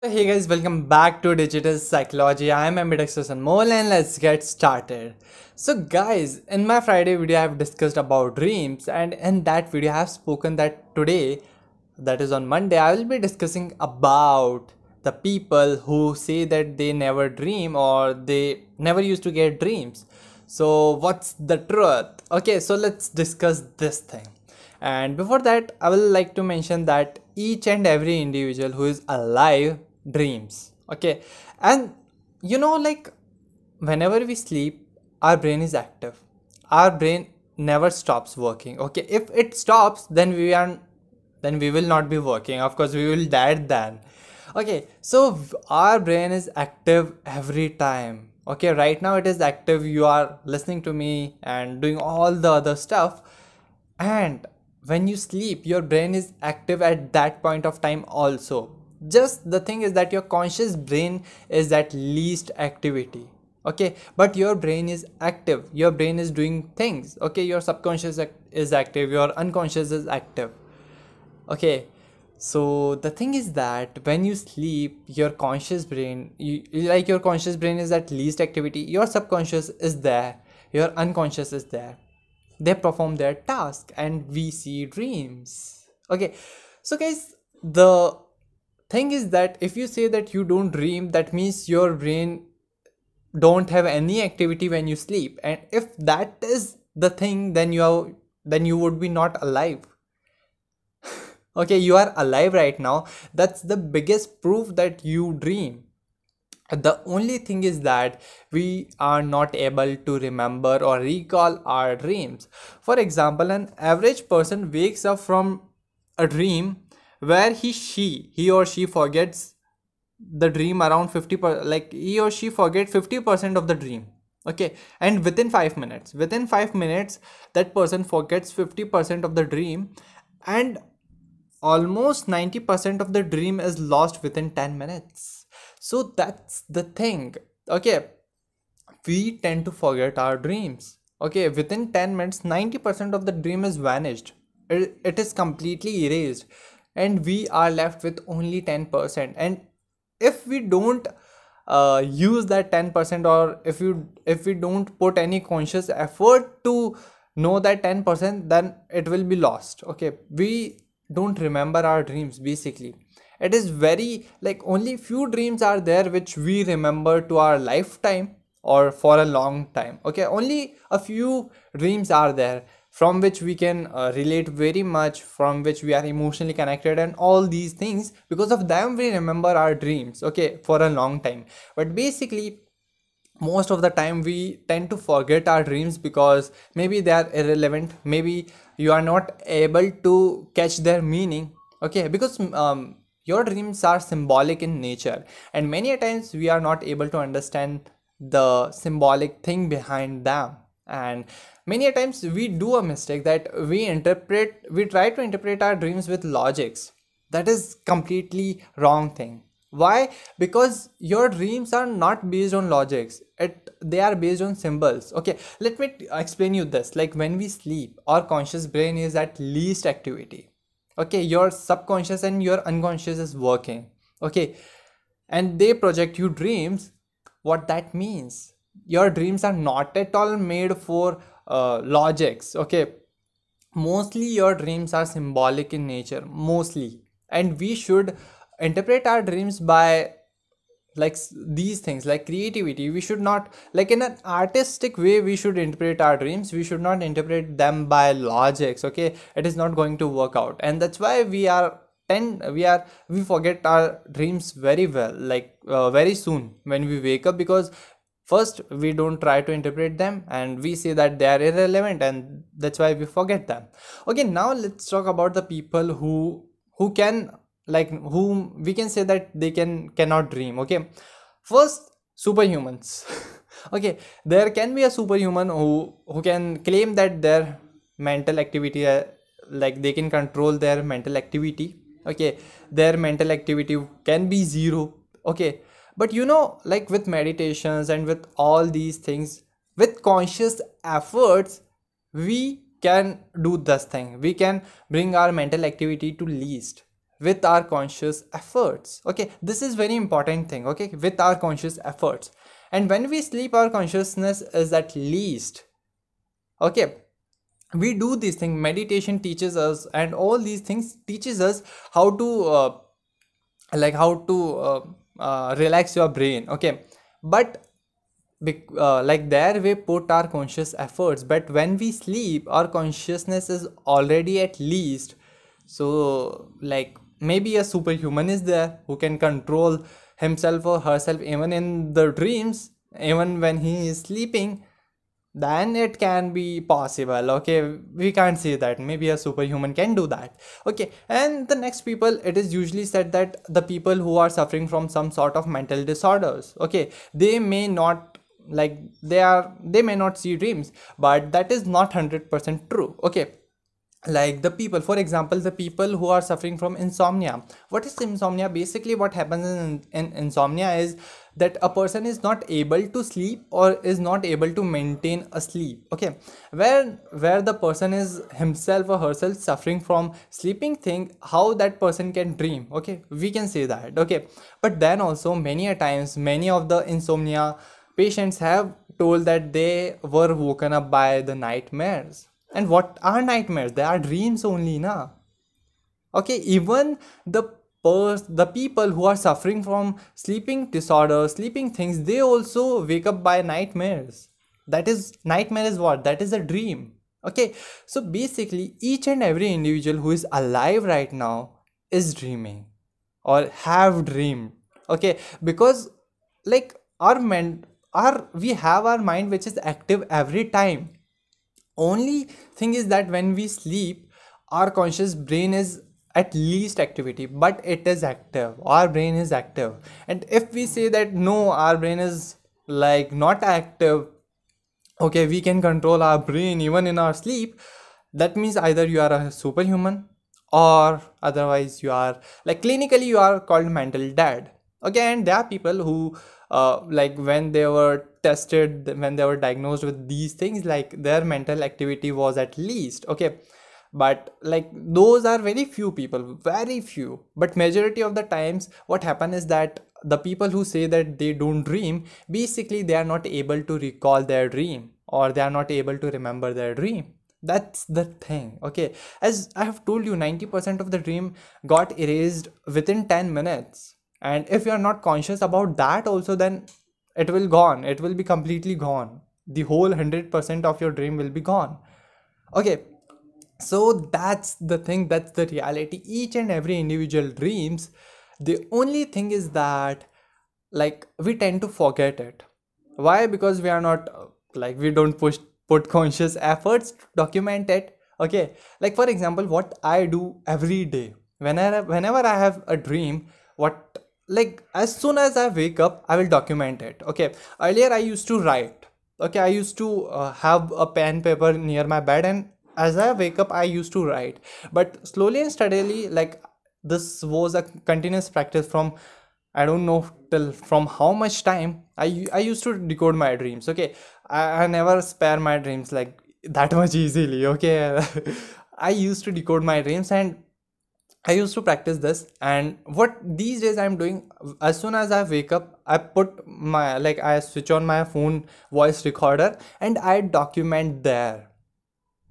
Hey guys, welcome back to Digital Psychology. I am Ambidextrous Anmol and let's get started. So guys, in my Friday video I have discussed about dreams and in that video I have spoken that today, that is on Monday, I will be discussing about the people who say that they never dream or they never used to get dreams. So what's the truth? Okay, so let's discuss this thing and before that i will like to mention that each and every individual who is alive dreams okay? And you know like whenever we sleep our brain is active. Our brain never stops working okay? If it stops then we are then we will not be working. Of course we will die then okay? So our brain is active every time okay? Right now it is active. You are listening to me and doing all the other stuff. And when you sleep your brain is active at that point of time also just the thing is that your conscious brain is at least activity okay? But your brain is active. Your brain is doing things okay? Your subconscious is active. Your unconscious is active okay? So the thing is that when you sleep your conscious brain you, like your conscious brain is at least activity. Your subconscious is there. Your unconscious is there. They perform their task and we see dreams okay? So guys the thing is that if you say that you don't dream that means your brain don't have any activity when you sleep. And if that is the thing then you are then you would be not alive. Okay you are alive right now. That's the biggest proof that you dream. The only thing is that we are not able to remember or recall our dreams. For example an average person wakes up from a dream where he she he or she forgets the dream around 50 per, like he or she forget 50% of the dream okay? And within 5 minutes within 5 minutes that person forgets 50% of the dream and almost 90% of the dream is lost within 10 minutes. So that's the thing okay? We tend to forget our dreams okay? Within 10 minutes 90% of the dream is vanished. It, it is completely erased and we are left with only 10% and if we don't uh, use that 10% or if you if we don't put any conscious effort to know that 10% then it will be lost. Okay we don't remember our dreams basically. It is very like only few dreams are there which we remember to our lifetime or for a long time. Okay only a few dreams are there from which we can uh, relate very much from which we are emotionally connected and all these things. Because of them we remember our dreams okay for a long time. But basically most of the time we tend to forget our dreams because maybe they are irrelevant. Maybe you are not able to catch their meaning okay? Because um, your dreams are symbolic in nature. And many times we are not able to understand the symbolic thing behind them and many times we do a mistake that we interpret we try to interpret our dreams with logics. That is completely wrong thing. Why? Because your dreams are not based on logics. It they are based on symbols. Okay let me explain you this. Like when we sleep our conscious brain is at least activity. Okay your subconscious and your unconscious is working. Okay and they project you dreams. What that means your dreams are not at all made for uh, logics okay? Mostly your dreams are symbolic in nature mostly. And we should interpret our dreams by like these things like creativity. We should not like in an artistic way we should interpret our dreams. We should not interpret them by logics okay? It is not going to work out. And that's why we are tend we are we forget our dreams very well like uh, very soon when we wake up because first we don't try to interpret them and we say that they are irrelevant and that's why we forget them. Okay now let's talk about the people who who can like whom we can say that they can cannot dream okay? First superhumans. Okay there can be a superhuman who who can claim that their mental activity uh, like they can control their mental activity okay? Their mental activity can be zero okay but you know like with meditations and with all these things with conscious efforts we can do this thing. We can bring our mental activity to least with our conscious efforts. Okay this is very important thing okay? With our conscious efforts. And when we sleep our consciousness is at least okay? We do these things meditation teaches us and all these things teaches us how to uh, like how to uh, uh, relax your brain okay? But uh, like there we put our conscious efforts but when we sleep our consciousness is already at least so like maybe a superhuman is there who can control himself or herself even in the dreams even when he is sleeping then it can be possible. Okay we can't say that. Maybe a superhuman can do that. Okay and the next people it is usually said that the people who are suffering from some sort of mental disorders. Okay they may not like they are they may not see dreams but that is not 100% true. Okay like the people for example the people who are suffering from insomnia. What is insomnia? Basically what happens in, in insomnia is that a person is not able to sleep or is not able to maintain a sleep okay? Where where the person is himself or herself suffering from sleeping thing how that person can dream okay? We can say that okay? But then also many a times many of the insomnia patients have told that they were woken up by the nightmares and what are nightmares? They are dreams only na? Okay even the pers- the people who are suffering from sleeping disorders sleeping things they also wake up by nightmares. That is nightmare is what? That is a dream. Okay so basically each and every individual who is alive right now is dreaming or have dreamed. Okay because like our men our we have our mind which is active every time only thing is that when we sleep our conscious brain is at least activity but it is active. Our brain is active. And if we say that no our brain is like not active okay we can control our brain even in our sleep that means either you are a superhuman or otherwise you are like clinically you are called mental dead okay and there are people who uh, like when they were tested when they were diagnosed with these things like their mental activity was at least okay. But like those are very few people very few. But majority of the times what happen is that the people who say that they don't dream basically they are not able to recall their dream or they are not able to remember their dream. That's the thing okay. As i have told you 90% of the dream got erased within 10 minutes and if you are not conscious about that also then it will gone. It will be completely gone. The whole 100% of your dream will be gone. Okay. So that's the thing. That's the reality. Each and every individual dreams. The only thing is that like we tend to forget it. Why? Because we are not like we don't push put conscious efforts to document it. Okay. Like for example what i do every day. Whenever whenever i have a dream what like as soon as i wake up i will document it okay? Earlier i used to write okay? I used to uh, have a pen paper near my bed and as i wake up i used to write. But slowly and steadily like this was a continuous practice from i don't know till from how much time i i used to decode my dreams okay? I, I never spare my dreams like that much easily okay? I used to decode my dreams and I used to practice this and what these days I'm doing as soon as I wake up I put my like I switch on my phone voice recorder and I document there.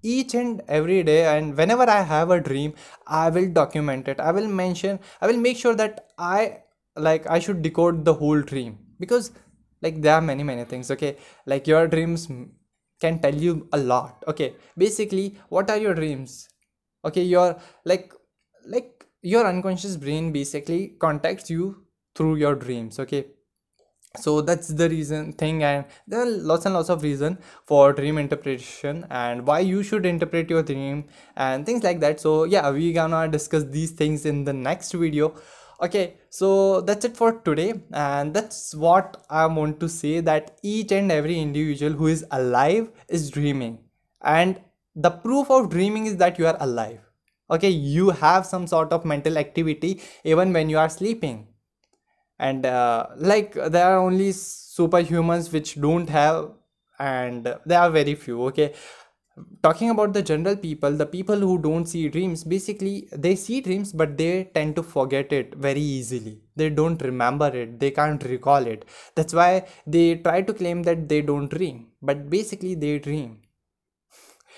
Each and every day and whenever I have a dream I will document it. I will mention I will make sure that I like I should decode the whole dream. Because like there are many many things okay? Like your dreams can tell you a lot okay? Basically what are your dreams? Okay your like like your unconscious brain basically contacts you through your dreams okay? So that's the reason thing and there are lots and lots of reason for dream interpretation and why you should interpret your dream and things like that. So yeah we gonna discuss these things in the next video. Okay so that's it for today and that's what i want to say that each and every individual who is alive is dreaming. And the proof of dreaming is that you are alive okay you have some sort of mental activity even when you are sleeping. And uh, like there are only superhumans which don't have and they are very few okay? Talking about the general people the people who don't see dreams basically they see dreams but they tend to forget it very easily. They don't remember it. They can't recall it. That's why they try to claim that they don't dream but basically they dream.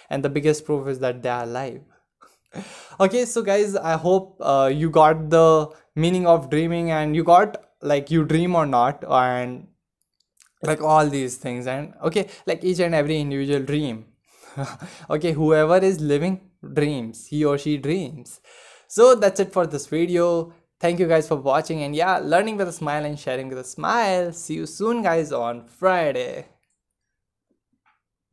And the biggest proof is that they are alive okay so guys i hope uh, you got the meaning of dreaming and you got like you dream or not and like all these things and okay like each and every individual dream. Okay whoever is living dreams he or she dreams. So that's it for this video. Thank you guys for watching and yeah learning with a smile and sharing with a smile. See you soon guys on friday